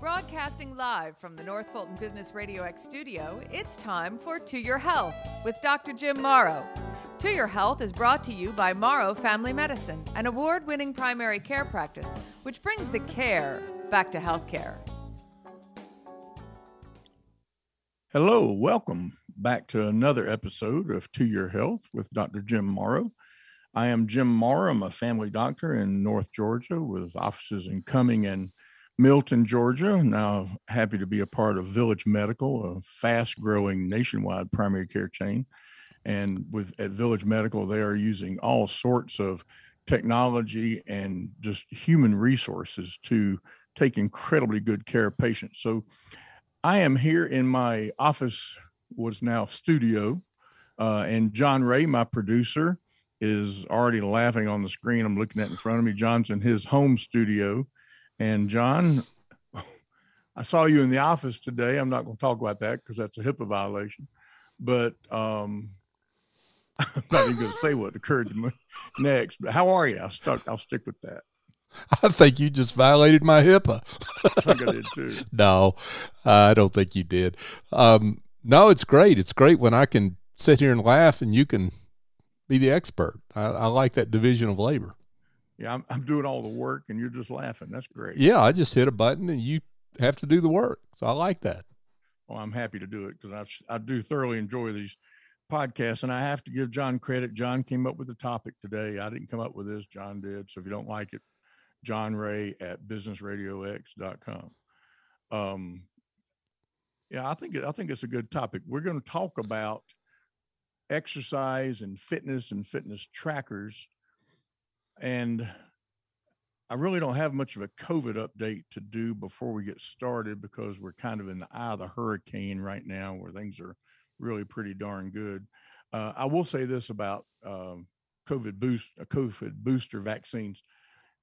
Broadcasting live from the North Fulton Business Radio X studio, it's time for To Your Health with Dr. Jim Morrow. To Your Health is brought to you by Morrow Family Medicine, an award winning primary care practice which brings the care back to healthcare. Hello, welcome back to another episode of To Your Health with Dr. Jim Morrow. I am Jim Morrow. I'm a family doctor in North Georgia with offices in Cumming and Milton, Georgia. Now happy to be a part of Village Medical, a fast growing nationwide primary care chain. And with at Village Medical, they are using all sorts of technology and just human resources to take incredibly good care of patients. So I am here in my office, was now studio, uh, and John Ray, my producer, is already laughing on the screen I'm looking at in front of me. John's in his home studio and John, I saw you in the office today. I'm not going to talk about that because that's a HIPAA violation. But um, I'm not even going to say what occurred to me next. But how are you? I'll stuck. I'll stick with that. I think you just violated my HIPAA. I think I did too. no, I don't think you did. Um, no, it's great. It's great when I can sit here and laugh and you can be the expert. I, I like that division of labor yeah, I'm, I'm doing all the work and you're just laughing. That's great. Yeah, I just hit a button and you have to do the work. So I like that. Well, I'm happy to do it because I, I do thoroughly enjoy these podcasts. And I have to give John credit. John came up with the topic today. I didn't come up with this, John did. So if you don't like it, John Ray at businessradiox.com. Um, yeah, I think I think it's a good topic. We're going to talk about exercise and fitness and fitness trackers and I really don't have much of a COVID update to do before we get started because we're kind of in the eye of the hurricane right now where things are really pretty darn good. Uh, I will say this about um, COVID boost, uh, COVID booster vaccines.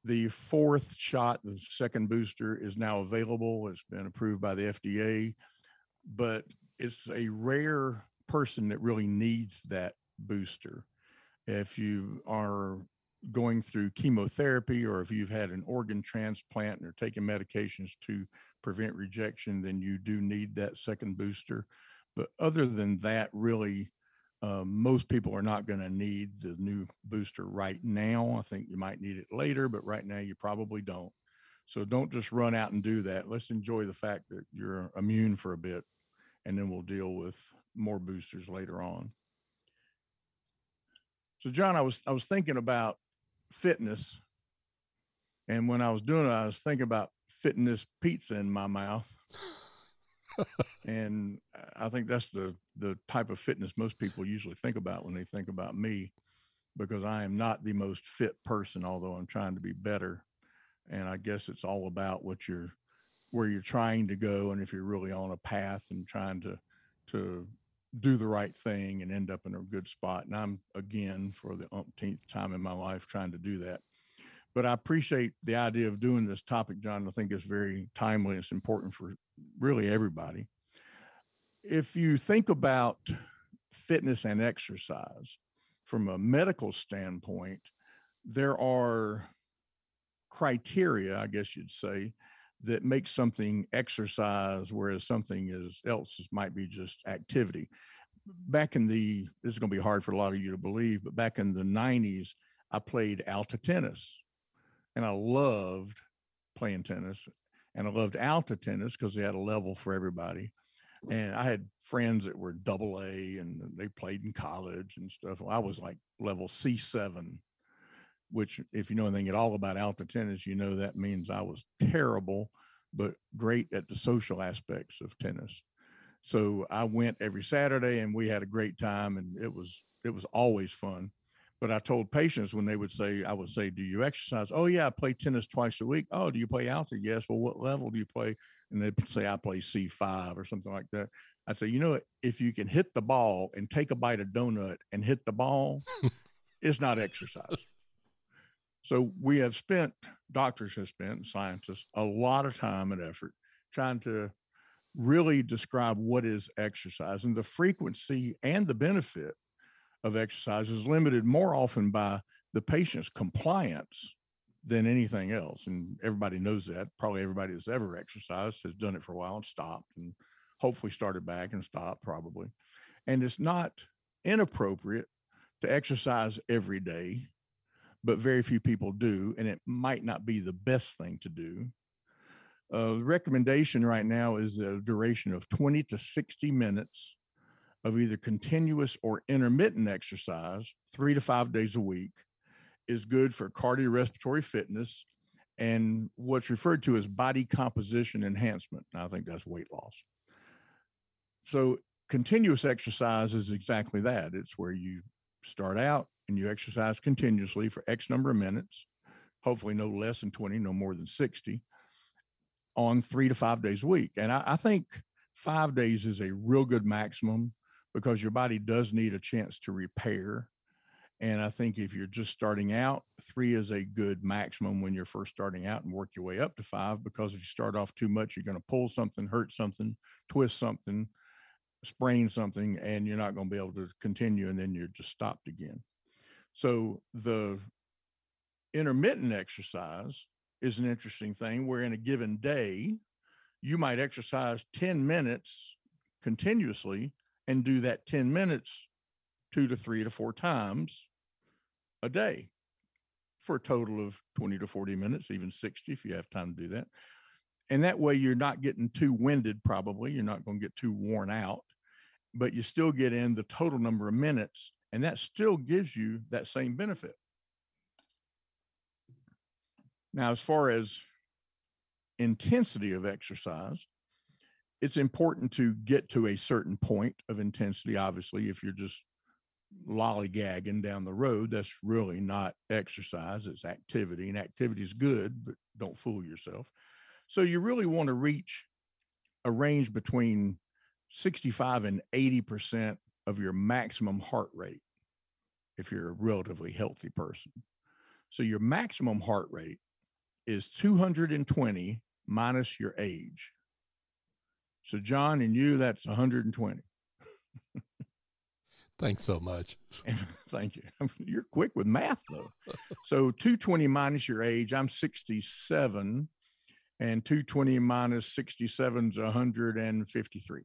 The fourth shot, the second booster, is now available. It's been approved by the FDA, but it's a rare person that really needs that booster. If you are going through chemotherapy or if you've had an organ transplant and are taking medications to prevent rejection, then you do need that second booster. But other than that, really, uh, most people are not going to need the new booster right now. I think you might need it later, but right now you probably don't. So don't just run out and do that. Let's enjoy the fact that you're immune for a bit, and then we'll deal with more boosters later on. So John, I was I was thinking about fitness. And when I was doing it, I was thinking about fitting this pizza in my mouth. and I think that's the the type of fitness most people usually think about when they think about me, because I am not the most fit person, although I'm trying to be better. And I guess it's all about what you're where you're trying to go and if you're really on a path and trying to to do the right thing and end up in a good spot. And I'm again for the umpteenth time in my life trying to do that. But I appreciate the idea of doing this topic, John. I think it's very timely. It's important for really everybody. If you think about fitness and exercise from a medical standpoint, there are criteria, I guess you'd say, that makes something exercise, whereas something is else might be just activity. Back in the, this is going to be hard for a lot of you to believe, but back in the 90s, I played ALTA tennis and I loved playing tennis and I loved ALTA tennis because they had a level for everybody. And I had friends that were double A and they played in college and stuff. I was like level C7 which if you know anything at all about ALTA tennis, you know that means I was terrible, but great at the social aspects of tennis. So I went every Saturday and we had a great time and it was it was always fun. But I told patients when they would say, I would say, Do you exercise? Oh yeah, I play tennis twice a week. Oh, do you play ALTA? Yes. Well, what level do you play? And they'd say I play C5 or something like that. I'd say, you know, if you can hit the ball and take a bite of donut and hit the ball, it's not exercise. So we have spent, doctors have spent, scientists, a lot of time and effort trying to really describe what is exercise and the frequency and the benefit of exercise is limited more often by the patient's compliance than anything else. And everybody knows that. Probably everybody that's ever exercised has done it for a while and stopped and hopefully started back and stopped probably. And it's not inappropriate to exercise every day, but very few people do. And it might not be the best thing to do. Uh, the recommendation right now is a duration of 20 to 60 minutes of either continuous or intermittent exercise, three to five days a week, is good for cardiorespiratory fitness and what's referred to as body composition enhancement. I think that's weight loss. So, continuous exercise is exactly that. It's where you start out and you exercise continuously for X number of minutes, hopefully no less than 20, no more than 60, on three to five days a week. And I, I think five days is a real good maximum because your body does need a chance to repair. And I think if you're just starting out, three is a good maximum when you're first starting out and work your way up to five. Because if you start off too much, you're going to pull something, hurt something, twist something, sprain something, and you're not going to be able to continue. And then you're just stopped again. So the intermittent exercise is an interesting thing where in a given day, you might exercise 10 minutes continuously and do that 10 minutes two to three to four times a day for a total of 20 to 40 minutes, even 60 if you have time to do that. And that way you're not getting too winded, probably. You're not going to get too worn out, but you still get in the total number of minutes, and that still gives you that same benefit. Now, as far as intensity of exercise, it's important to get to a certain point of intensity. Obviously, if you're just lollygagging down the road, that's really not exercise, it's activity. And activity is good, but don't fool yourself. So you really want to reach a range between 65 and 80% of your maximum heart rate if you're a relatively healthy person. So your maximum heart rate is 220 minus your age. So, John and you, that's 120. Thanks so much. Thank you. You're quick with math, though. so, 220 minus your age, I'm 67, and 220 minus 67 is 153.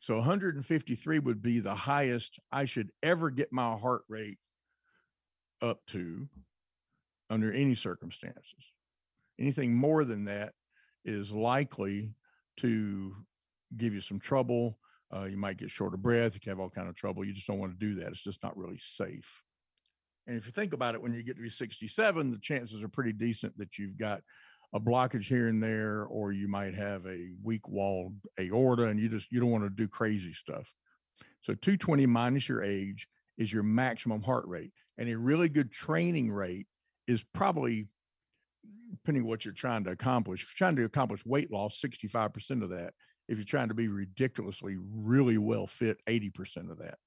So, 153 would be the highest I should ever get my heart rate up to under any circumstances. Anything more than that is likely to give you some trouble. Uh, you might get short of breath. You can have all kind of trouble. You just don't want to do that. It's just not really safe. And if you think about it, when you get to be 67, the chances are pretty decent that you've got a blockage here and there, or you might have a weak walled aorta, and you just you don't want to do crazy stuff. So 220 minus your age is your maximum heart rate, and a really good training rate is probably depending what you're trying to accomplish. If you're trying to accomplish weight loss, 65% of that. If you're trying to be ridiculously really well fit, 80% of that.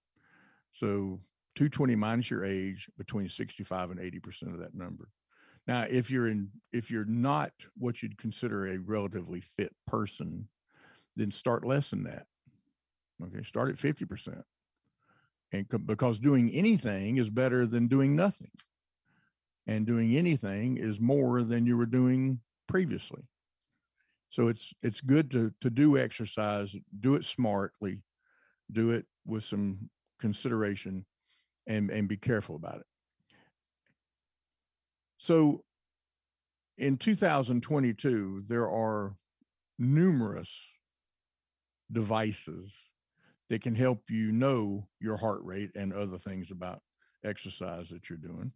So 220 minus your age between 65 and 80% of that number. Now, if you're in if you're not what you'd consider a relatively fit person, then start less than that. Okay, start at 50%. And because doing anything is better than doing nothing and doing anything is more than you were doing previously. So it's it's good to to do exercise, do it smartly, do it with some consideration and and be careful about it. So in 2022 there are numerous devices that can help you know your heart rate and other things about exercise that you're doing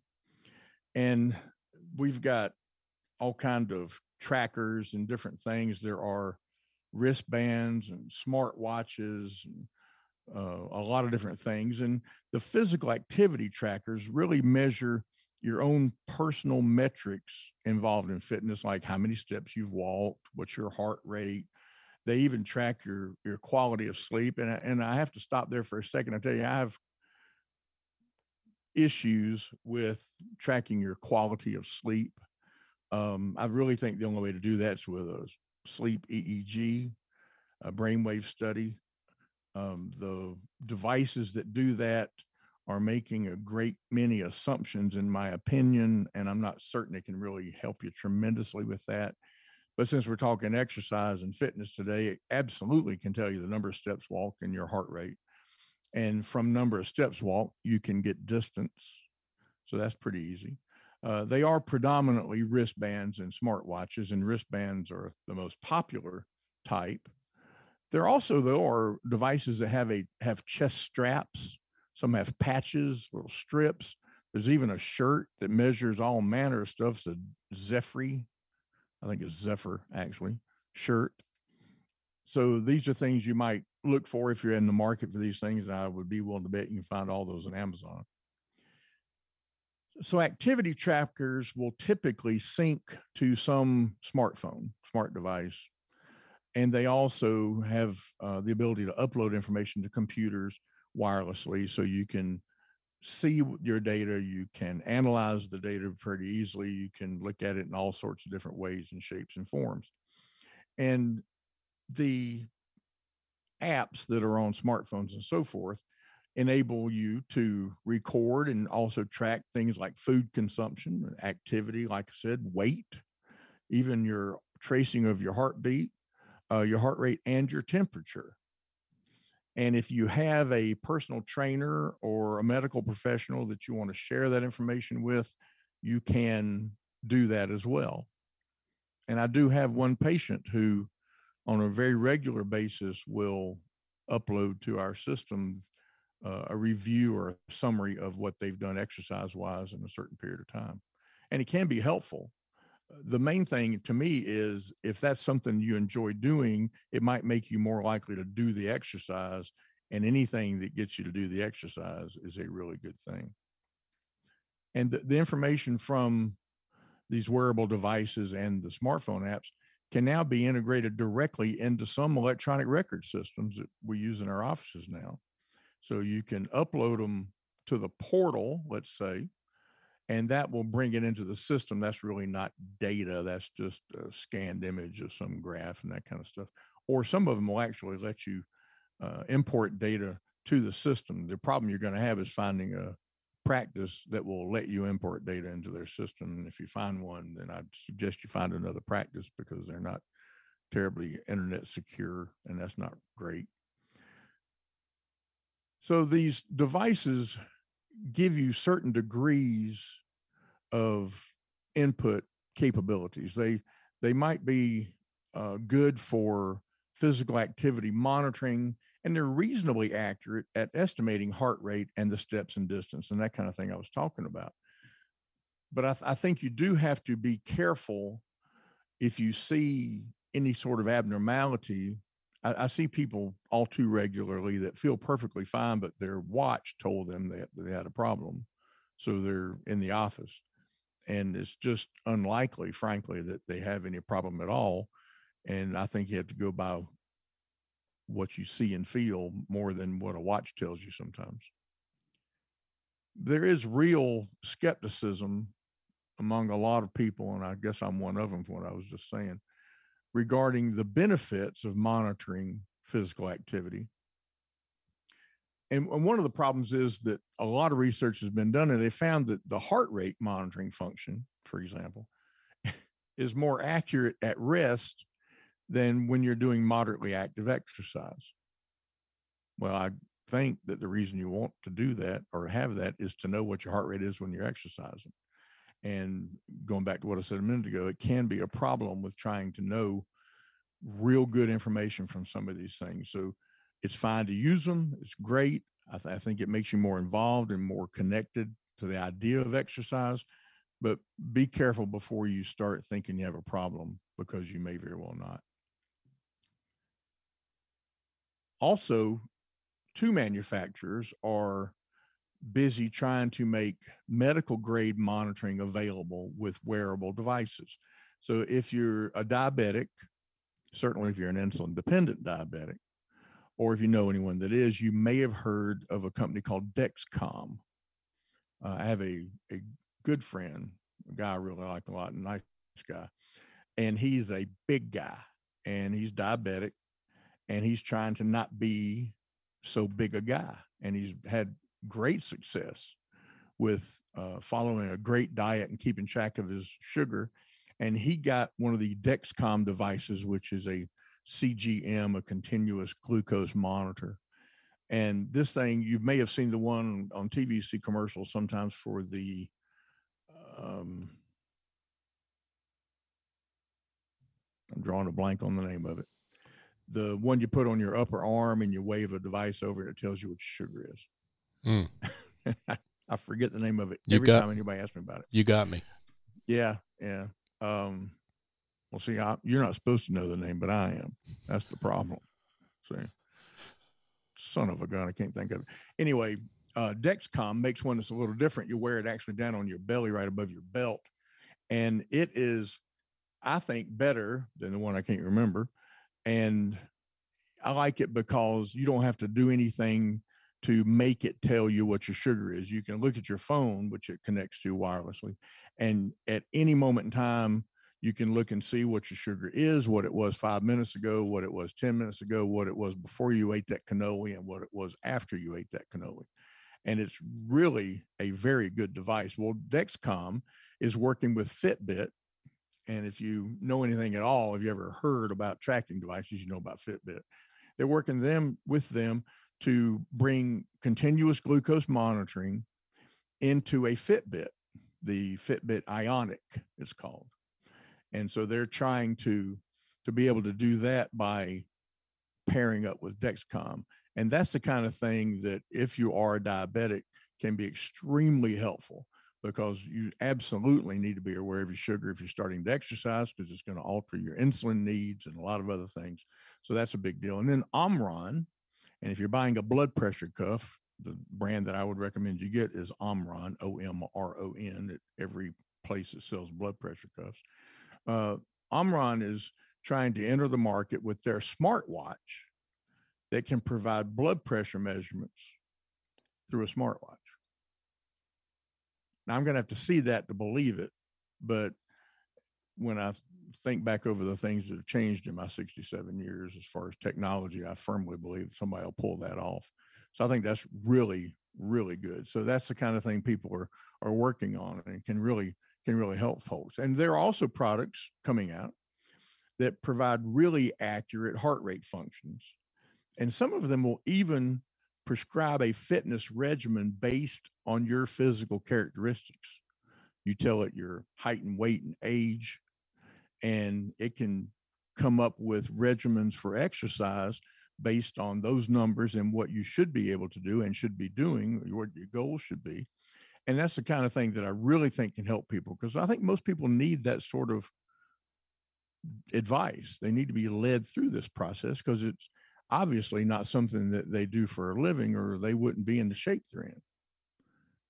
and we've got all kind of trackers and different things. There are wristbands and smart watches and uh, a lot of different things. And the physical activity trackers really measure your own personal metrics involved in fitness, like how many steps you've walked, what's your heart rate. They even track your your quality of sleep. And, and I have to stop there for a second. I tell you, I have issues with tracking your quality of sleep. Um, I really think the only way to do that is with a sleep EEG, a brainwave study. Um, the devices that do that are making a great many assumptions, in my opinion, and I'm not certain it can really help you tremendously with that. But since we're talking exercise and fitness today, it absolutely can tell you the number of steps walked and your heart rate. And from number of steps walked, you can get distance. So that's pretty easy. Uh, they are predominantly wristbands and smartwatches, and wristbands are the most popular type. There also, though, are devices that have a have chest straps. Some have patches, little strips. There's even a shirt that measures all manner of stuff. It's a Zephyr, I think it's Zephyr actually, shirt. So these are things you might look for if you're in the market for these things. I would be willing to bet you can find all those on Amazon. So activity trackers will typically sync to some smartphone, smart device, and they also have uh, the ability to upload information to computers wirelessly so you can see your data you can analyze the data pretty easily you can look at it in all sorts of different ways and shapes and forms and the apps that are on smartphones and so forth enable you to record and also track things like food consumption activity like i said weight even your tracing of your heartbeat uh, your heart rate and your temperature. And if you have a personal trainer or a medical professional that you want to share that information with, you can do that as well. And I do have one patient who, on a very regular basis, will upload to our system uh, a review or a summary of what they've done exercise wise in a certain period of time. And it can be helpful the main thing to me is if that's something you enjoy doing, it might make you more likely to do the exercise. And anything that gets you to do the exercise is a really good thing. And the, the information from these wearable devices and the smartphone apps can now be integrated directly into some electronic record systems that we use in our offices now. So you can upload them to the portal, let's say, and that will bring it into the system. That's really not data. That's just a scanned image of some graph and that kind of stuff. Or some of them will actually let you uh, import data to the system. The problem you're going to have is finding a practice that will let you import data into their system. And if you find one, then I'd suggest you find another practice because they're not terribly internet secure, and that's not great. So these devices give you certain degrees of input capabilities. They they might be uh, good for physical activity monitoring, and they're reasonably accurate at estimating heart rate and the steps and distance and that kind of thing I was talking about. But I, th- I think you do have to be careful if you see any sort of abnormality I, I, see people all too regularly that feel perfectly fine, but their watch told them that they had a problem. So they're in the office. And it's just unlikely, frankly, that they have any problem at all. And I think you have to go by what you see and feel more than what a watch tells you sometimes. There is real skepticism among a lot of people, and I guess I'm one of them, from what I was just saying, regarding the benefits of monitoring physical activity. And, one of the problems is that a lot of research has been done, and they found that the heart rate monitoring function, for example, is more accurate at rest than when you're doing moderately active exercise. Well, I think that the reason you want to do that or have that is to know what your heart rate is when you're exercising. And going back to what I said a minute ago, it can be a problem with trying to know real good information from some of these things. So it's fine to use them. It's great. I, th- I think it makes you more involved and more connected to the idea of exercise. But be careful before you start thinking you have a problem because you may very well not. Also, two manufacturers are busy trying to make medical grade monitoring available with wearable devices. So if you're a diabetic, certainly if you're an insulin dependent diabetic, or if you know anyone that is, you may have heard of a company called Dexcom. Uh, I have a, a good friend, a guy I really like a lot, a nice guy, and he's a big guy and he's diabetic and he's trying to not be so big a guy. And he's had great success with uh, following a great diet and keeping track of his sugar. And he got one of the Dexcom devices, which is a CGM, a continuous glucose monitor. And this thing, you may have seen the one on TV, see commercials sometimes for the um, I'm drawing a blank on the name of it. The one you put on your upper arm and you wave a device over it, it tells you what your sugar is. Mm. I forget the name of it You every got- time anybody asks me about it. You got me. Yeah, yeah. Um, well, see, I, you're not supposed to know the name, but I am. That's the problem. See, son of a gun, I can't think of it. Anyway, uh, Dexcom makes one that's a little different. You wear it actually down on your belly, right above your belt, and it is, I think, better than the one I can't remember. And I like it because you don't have to do anything to make it tell you what your sugar is. You can look at your phone, which it connects to wirelessly, and at any moment in time, you can look and see what your sugar is, what it was five minutes ago, what it was 10 minutes ago, what it was before you ate that cannoli, and what it was after you ate that cannoli. And it's really a very good device. Well, Dexcom is working with Fitbit. And if you know anything at all, if you ever heard about tracking devices, you know about Fitbit. They're working them with them to bring continuous glucose monitoring into a Fitbit, the Fitbit Ionic is called. And so they're trying to to be able to do that by pairing up with Dexcom. And that's the kind of thing that if you are a diabetic can be extremely helpful because you absolutely need to be aware of your sugar if you're starting to exercise because it's going to alter your insulin needs and a lot of other things. So that's a big deal. And then Omron, and if you're buying a blood pressure cuff, the brand that I would recommend you get is Omron, O M R O N, at every place that sells blood pressure cuffs. Uh, Omron is trying to enter the market with their smartwatch that can provide blood pressure measurements through a smartwatch. Now, I'm going to have to see that to believe it, but when I think back over the things that have changed in my 67 years as far as technology, I firmly believe somebody will pull that off. So I think that's really, really good. So that's the kind of thing people are are working on and can really can really help folks. And there are also products coming out that provide really accurate heart rate functions. And some of them will even prescribe a fitness regimen based on your physical characteristics. You tell it your height and weight and age, and it can come up with regimens for exercise based on those numbers and what you should be able to do and should be doing, what your goals should be. And that's the kind of thing that I really think can help people because I think most people need that sort of advice. They need to be led through this process because it's obviously not something that they do for a living or they wouldn't be in the shape they're in.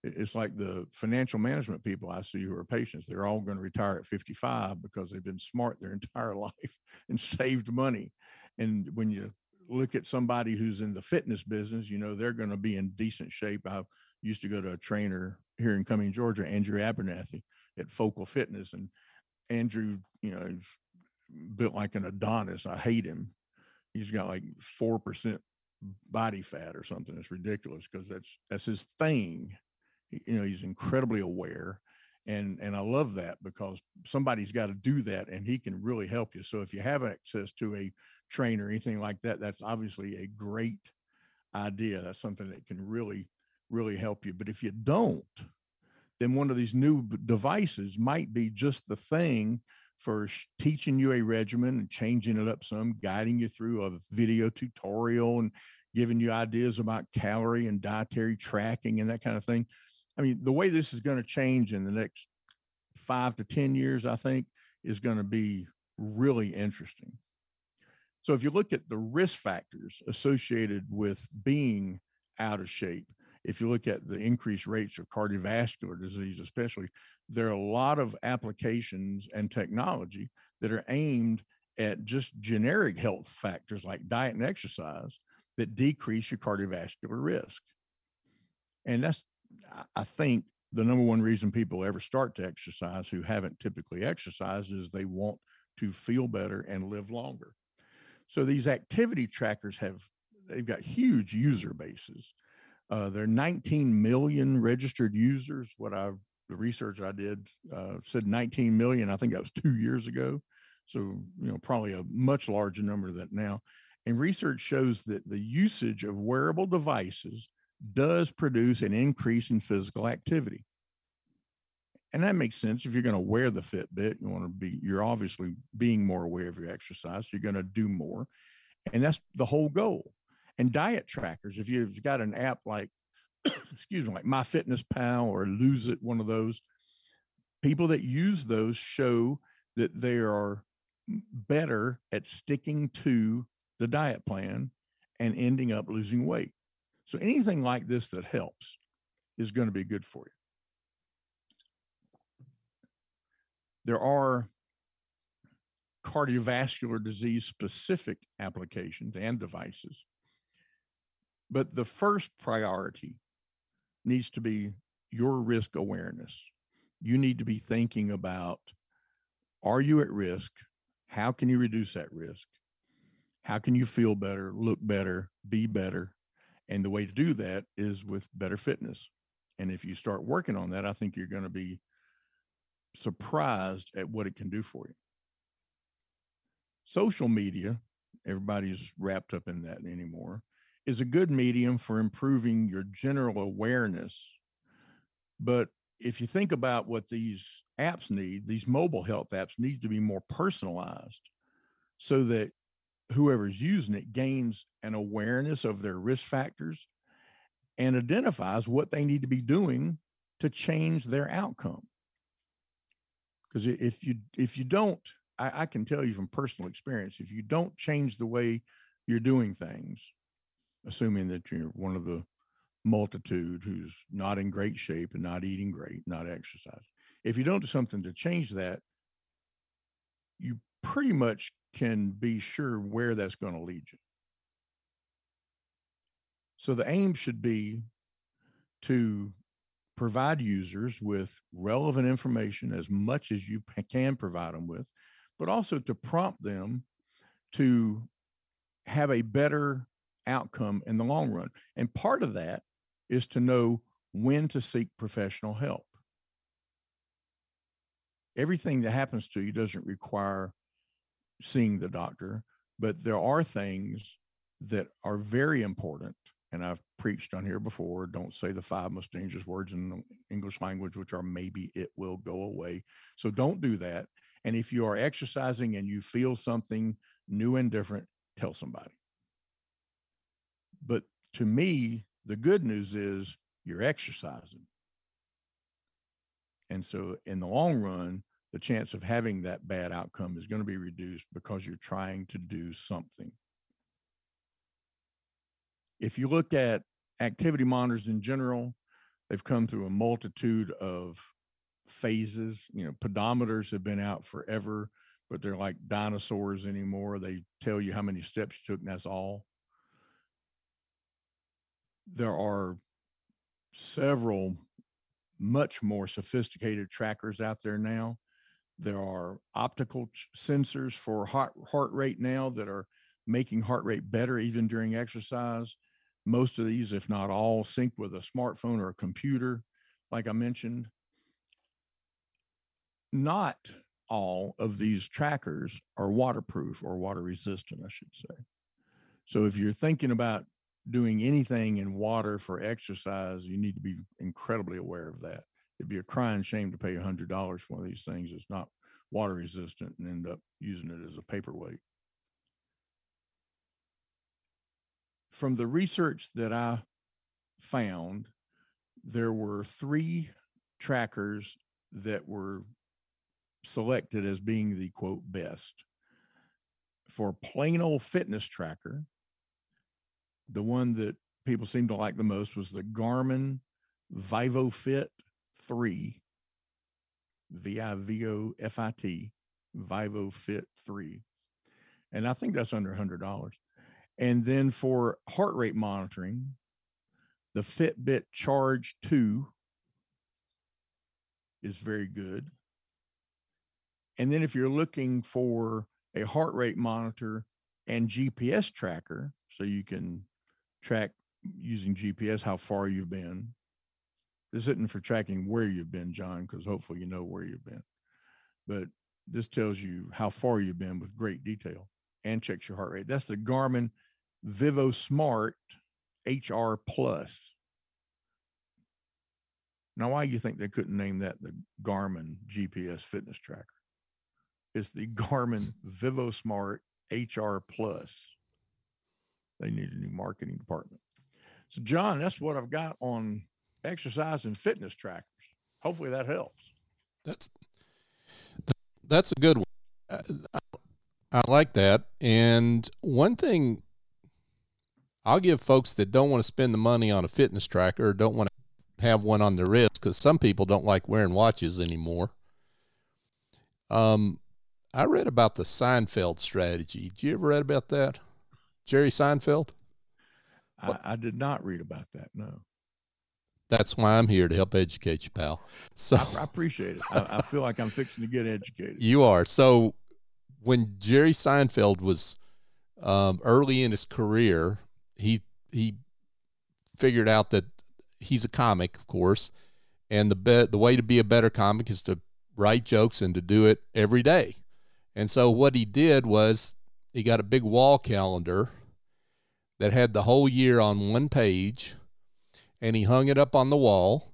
It- It's like the financial management people I see who are patients. They're all going to retire at 55 because they've been smart their entire life and saved money. And when you look at somebody who's in the fitness business, you know, they're going to be in decent shape. I used to go to a trainer here in Cumming, Georgia, Andrew Abernathy at Focal Fitness. And Andrew, you know, built like an Adonis. I hate him. He's got like 4% body fat or something. It's ridiculous because that's, that's his thing. You know, he's incredibly aware. And, and I love that because somebody's got to do that and he can really help you. So if you have access to a trainer, anything like that, that's obviously a great idea. That's something that can really, really help you. But if you don't, then one of these new devices might be just the thing for teaching you a regimen and changing it up some, guiding you through a video tutorial and giving you ideas about calorie and dietary tracking and that kind of thing. I mean, the way this is going to change in the next five to 10 years, I think, is going to be really interesting. So if you look at the risk factors associated with being out of shape, if you look at the increased rates of cardiovascular disease, especially, there are a lot of applications and technology that are aimed at just generic health factors like diet and exercise that decrease your cardiovascular risk. And that's, I- think, the number one reason people ever start to exercise who haven't typically exercised is they want to feel better and live longer. So these activity trackers have they've got huge user bases. Uh, there are 19 million registered users. What I the research I did uh, said 19 million. I think that was two years ago. So you know probably a much larger number than now. And research shows that the usage of wearable devices does produce an increase in physical activity. And that makes sense. If you're going to wear the Fitbit, you want to be, you're obviously being more aware of your exercise. You're going to do more. And that's the whole goal. And diet trackers, if you've got an app like, excuse me, like MyFitnessPal or Lose It, one of those, people that use those show that they are better at sticking to the diet plan and ending up losing weight. So anything like this that helps is going to be good for you. There are cardiovascular disease specific applications and devices. But the first priority needs to be your risk awareness. You need to be thinking about are you at risk? How can you reduce that risk? How can you feel better, look better, be better? And the way to do that is with better fitness. And if you start working on that, I think you're going to be surprised at what it can do for you. Social media, everybody's wrapped up in that anymore, is a good medium for improving your general awareness. But if you think about what these apps need, these mobile health apps need to be more personalized so that whoever's using it gains an awareness of their risk factors and identifies what they need to be doing to change their outcome. Because if you if you don't I, I, can tell you from personal experience if you don't change the way you're doing things assuming that you're one of the multitude who's not in great shape and not eating great not exercise if you don't do something to change that you pretty much can be sure where that's going to lead you so the aim should be to provide users with relevant information as much as you can provide them with, but also to prompt them to have a better outcome in the long run. And part of that is to know when to seek professional help. Everything that happens to you doesn't require seeing the doctor, but there are things that are very important and I've preached on here before, don't say the five most dangerous words in the English language, which are maybe it will go away. So don't do that. And if you are exercising and you feel something new and different, tell somebody. But to me, the good news is you're exercising. And so in the long run, the chance of having that bad outcome is going to be reduced because you're trying to do something if you look at activity monitors in general, they've come through a multitude of phases. You know, pedometers have been out forever, but they're like dinosaurs anymore. They tell you how many steps you took, and that's all. There are several much more sophisticated trackers out there now. There are optical sensors for heart, heart rate now that are making heart rate better even during exercise. Most of these, if not all, sync with a smartphone or a computer, like I mentioned. Not all of these trackers are waterproof or water resistant, I should say. So if you're thinking about doing anything in water for exercise, you need to be incredibly aware of that. It'd be a crying shame to pay a $100 for one of these things that's not water resistant and end up using it as a paperweight. from the research that I found, there were three trackers that were selected as being the quote best. For plain old fitness tracker, the one that people seemed to like the most was the Garmin VivoFit 3, V I V O F I T, VivoFit 3. And I think that's under a $100. And then for heart rate monitoring, the Fitbit Charge 2 is very good. And then if you're looking for a heart rate monitor and GPS tracker, so you can track using GPS how far you've been. This isn't for tracking where you've been, John, because hopefully you know where you've been. But this tells you how far you've been with great detail and checks your heart rate. That's the Garmin Vivo Smart HR Plus. Now, why do you think they couldn't name that the Garmin GPS fitness tracker? It's the Garmin Vivo Smart HR Plus. They need a new marketing department. So, John, that's what I've got on exercise and fitness trackers. Hopefully that helps. That's that's a good one. I, I like that. And one thing I'll give folks that don't want to spend the money on a fitness tracker or don't want to have one on their wrist because some people don't like wearing watches anymore. Um, I read about the Seinfeld strategy. Did you ever read about that? Jerry Seinfeld? I, I did not read about that. No. That's why I'm here to help educate you, pal. So I, appreciate it. I, I feel like I'm fixing to get educated. You are. So when Jerry Seinfeld was um, early in his career, he he figured out that he's a comic, of course, and the be- the way to be a better comic is to write jokes and to do it every day. And so what he did was he got a big wall calendar that had the whole year on one page and he hung it up on the wall.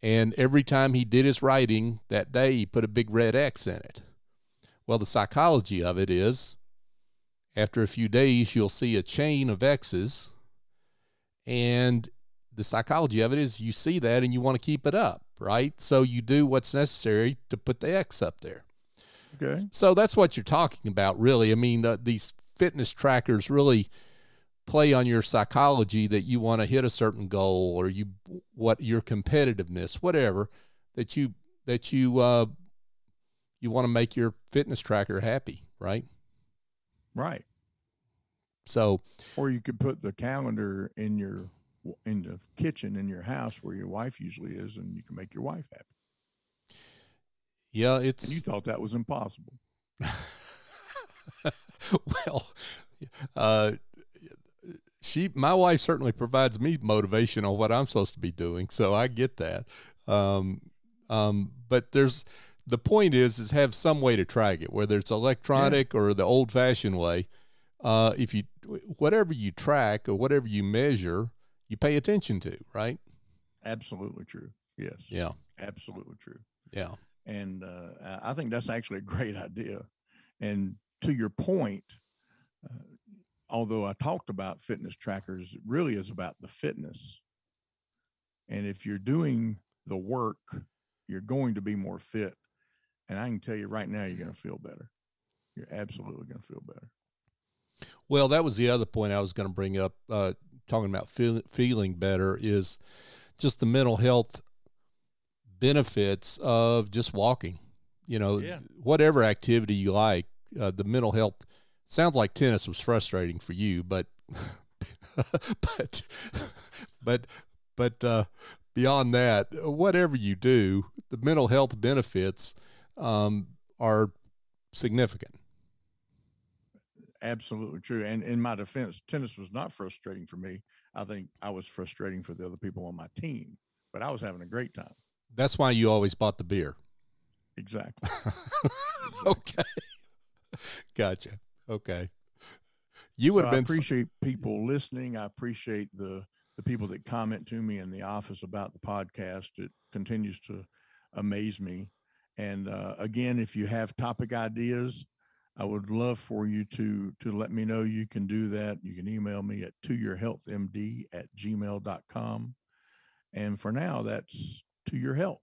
And every time he did his writing that day, he put a big red X in it. Well, the psychology of it is after a few days, you'll see a chain of X's. And the psychology of it is you see that and you want to keep it up, right? So you do what's necessary to put the X up there. Okay. So that's what you're talking about, really. I mean, uh, these fitness trackers really play on your psychology that you want to hit a certain goal or you what your competitiveness whatever that you that you uh you want to make your fitness tracker happy right Right. so Or you could put the calendar in your in the kitchen in your house where your wife usually is, and you can make your wife happy. yeah And you thought that was impossible. well uh she my wife certainly provides me motivation on what i'm supposed to be doing so i get that um um but there's the point is is have some way to track it whether it's electronic or the old fashioned way uh if you whatever you track or whatever you measure you pay attention to right Absolutely true. Yes. yeah Absolutely true. yeah And uh, I I think that's actually a great idea. And to your point, uh, although I talked about fitness trackers, it really is about the fitness. And if you're doing the work, you're going to be more fit. And I can tell you right now, you're going to feel better. You're absolutely going to feel better. Well, that was the other point I was going to bring up. Uh, talking about feel, feeling better is just the mental health benefits of just walking. You know, Yeah. whatever activity you like, uh, the mental health sounds like tennis was frustrating for you, but but but but uh, beyond that, whatever you do, the mental health benefits um, are significant. Absolutely true. And in my defense, tennis was not frustrating for me. I think I was frustrating for the other people on my team, but I was having a great time. That's why you always bought the beer. Exactly. okay. Gotcha. Okay. You would So have I been appreciate people listening. I appreciate the the people that comment to me in the office about the podcast. It continues to amaze me. And uh, again, if you have topic ideas, I would love for you to to let me know. You can do that. You can email me at to your healthmd at gmail.com. And for now, that's to your health.